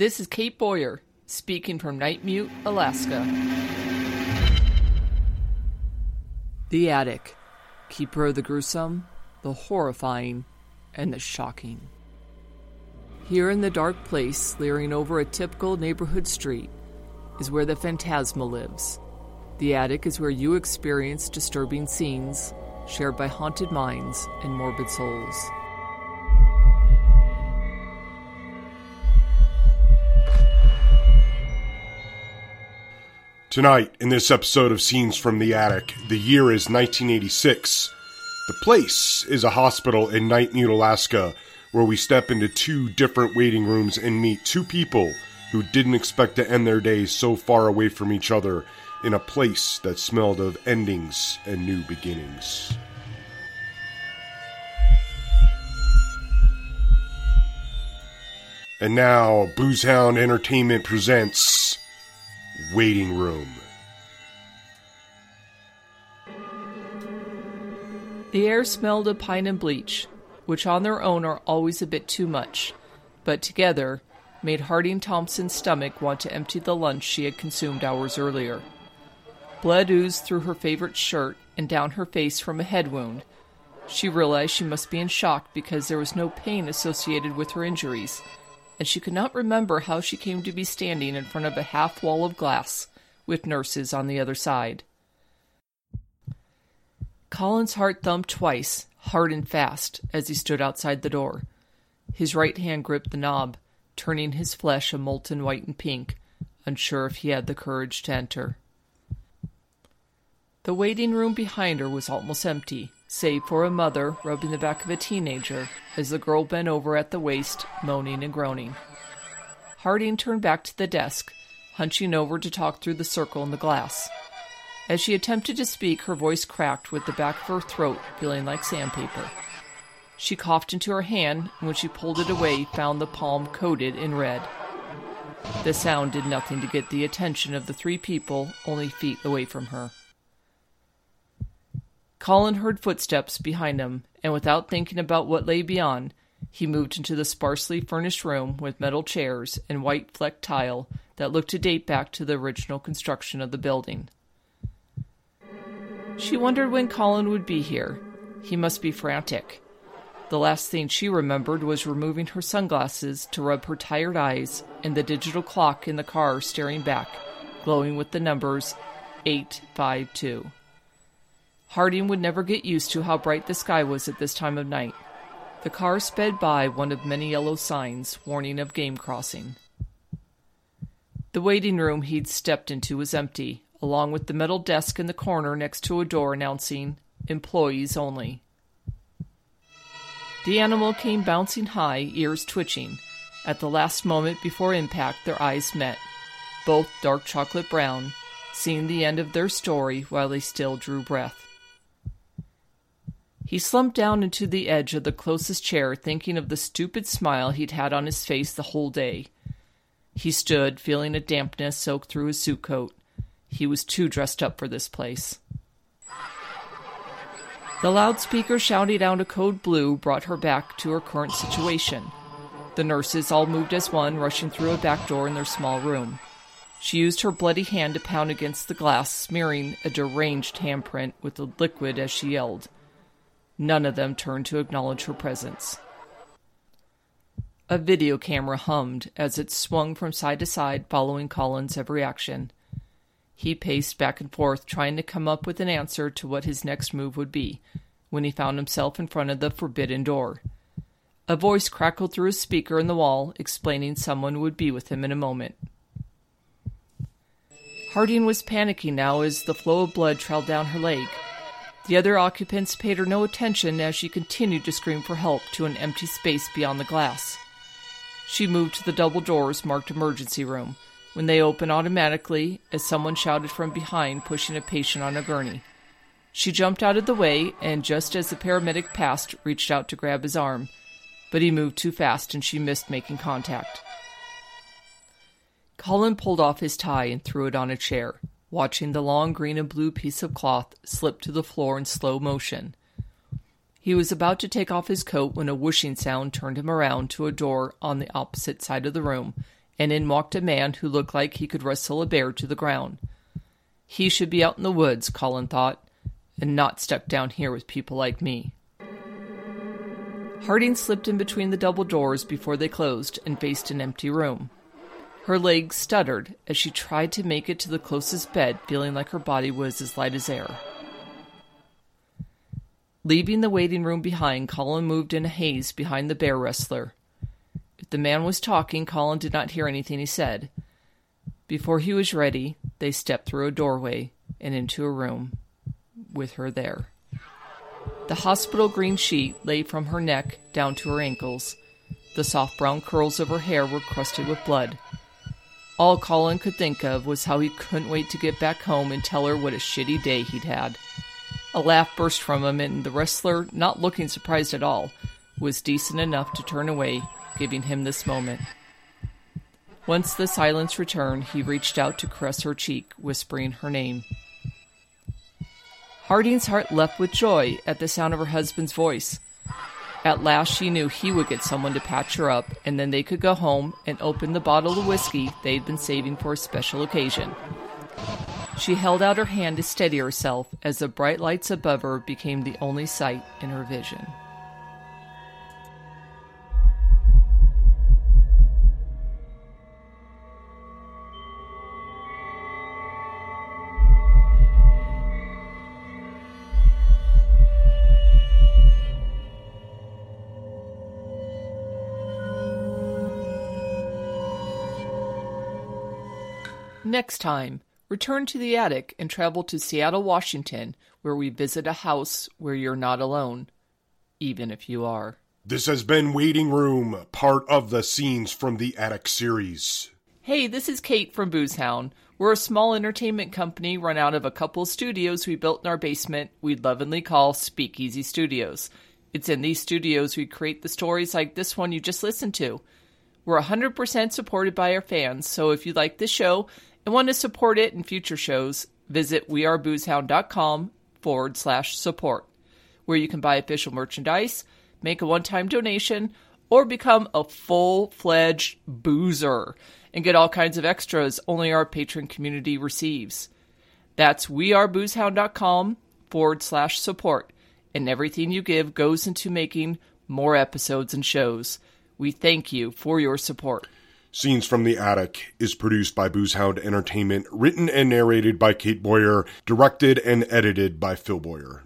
This is Kate Boyer, speaking from Nightmute, Alaska. The Attic, keeper of the gruesome, the horrifying, and the shocking. Here in the dark place, leering over a typical neighborhood street, is where the phantasma lives. The attic is where you experience disturbing scenes shared by haunted minds and morbid souls. Tonight, in this episode of Scenes from the Attic, the year is 1986. The place is a hospital in Nightmute, Alaska, where we step into two different waiting rooms and meet two people who didn't expect to end their days so far away from each other in a place that smelled of endings and new beginnings. And now, Boozehound Entertainment presents Waiting Room. The air smelled of pine and bleach, which on their own are always a bit too much, but together made Harding Thompson's stomach want to empty the lunch she had consumed hours earlier. Blood oozed through her favorite shirt and down her face from a head wound. She realized she must be in shock because there was no pain associated with her injuries, and she could not remember how she came to be standing in front of a half wall of glass with nurses on the other side. Colin's heart thumped twice, hard and fast, as he stood outside the door. His right hand gripped the knob, turning his flesh a molten white and pink, unsure if he had the courage to enter. The waiting room behind her was almost empty, save for a mother rubbing the back of a teenager as the girl bent over at the waist, moaning and groaning. Harding turned back to the desk, hunching over to talk through the circle in the glass. As she attempted to speak, her voice cracked with the back of her throat feeling like sandpaper. She coughed into her hand, and when she pulled it away, found the palm coated in red. The sound did nothing to get the attention of the three people only feet away from her. Colin heard footsteps behind him, and without thinking about what lay beyond, he moved into the sparsely furnished room with metal chairs and white flecked tile that looked to date back to the original construction of the building. She wondered when Colin would be here. He must be frantic. The last thing she remembered was removing her sunglasses to rub her tired eyes and the digital clock in the car staring back, glowing with the numbers 852. Harding would never get used to how bright the sky was at this time of night. The car sped by one of many yellow signs warning of game crossing. The waiting room he'd stepped into was empty, along with the metal desk in the corner next to a door announcing Employees Only. The animal came bouncing high, ears twitching. At the last moment before impact, their eyes met, both dark chocolate brown, seeing the end of their story while they still drew breath. He slumped down into the edge of the closest chair, thinking of the stupid smile he'd had on his face the whole day. He stood, feeling a dampness soak through his suit coat. He was too dressed up for this place. The loudspeaker shouting out a code blue brought her back to her current situation. The nurses all moved as one, rushing through a back door in their small room. She used her bloody hand to pound against the glass, smearing a deranged handprint with the liquid as she yelled. None of them turned to acknowledge her presence. A video camera hummed as it swung from side to side, following Colin's every action. He paced back and forth, trying to come up with an answer to what his next move would be, when he found himself in front of the forbidden door. A voice crackled through a speaker in the wall, explaining someone would be with him in a moment. Harding was panicking now as the flow of blood trailed down her leg. The other occupants paid her no attention as she continued to scream for help to an empty space beyond the glass. She moved to the double doors marked emergency room when they opened automatically as someone shouted from behind, pushing a patient on a gurney. She jumped out of the way and, just as the paramedic passed, reached out to grab his arm, but he moved too fast and she missed making contact. Colin pulled off his tie and threw it on a chair watching the long green and blue piece of cloth slip to the floor in slow motion. He was about to take off his coat when a whooshing sound turned him around to a door on the opposite side of the room, and in walked a man who looked like he could wrestle a bear to the ground. He should be out in the woods, Colin thought, and not stuck down here with people like me. Harding slipped in between the double doors before they closed and faced an empty room. Her legs stuttered as she tried to make it to the closest bed, feeling like her body was as light as air. Leaving the waiting room behind, Colin moved in a haze behind the bear wrestler. If the man was talking, Colin did not hear anything he said. Before he was ready, they stepped through a doorway and into a room with her there. The hospital green sheet lay from her neck down to her ankles. The soft brown curls of her hair were crusted with blood. All Colin could think of was how he couldn't wait to get back home and tell her what a shitty day he'd had. A laugh burst from him, and the wrestler, not looking surprised at all, was decent enough to turn away, giving him this moment. Once the silence returned, he reached out to caress her cheek, whispering her name. Harding's heart leapt with joy at the sound of her husband's voice. At last she knew he would get someone to patch her up, and then they could go home and open the bottle of whiskey they'd been saving for a special occasion. She held out her hand to steady herself as the bright lights above her became the only sight in her vision. Next time, return to the attic and travel to Seattle, Washington, where we visit a house where you're not alone, even if you are. This has been Waiting Room, part of the Scenes from the Attic series. Hey, this is Kate from Boozehound. We're a small entertainment company run out of a couple studios we built in our basement we lovingly call Speakeasy Studios. It's in these studios we create the stories like this one you just listened to. We're 100% supported by our fans, so if you like this show, and want to support it in future shows, visit weareboozehound.com forward slash support, where you can buy official merchandise, make a one time donation, or become a full fledged boozer and get all kinds of extras only our patron community receives. That's weareboozehound.com forward slash support, and everything you give goes into making more episodes and shows. We thank you for your support. Scenes from the Attic is produced by Boozehound Entertainment, written and narrated by Kate Boyer, directed and edited by Phil Boyer.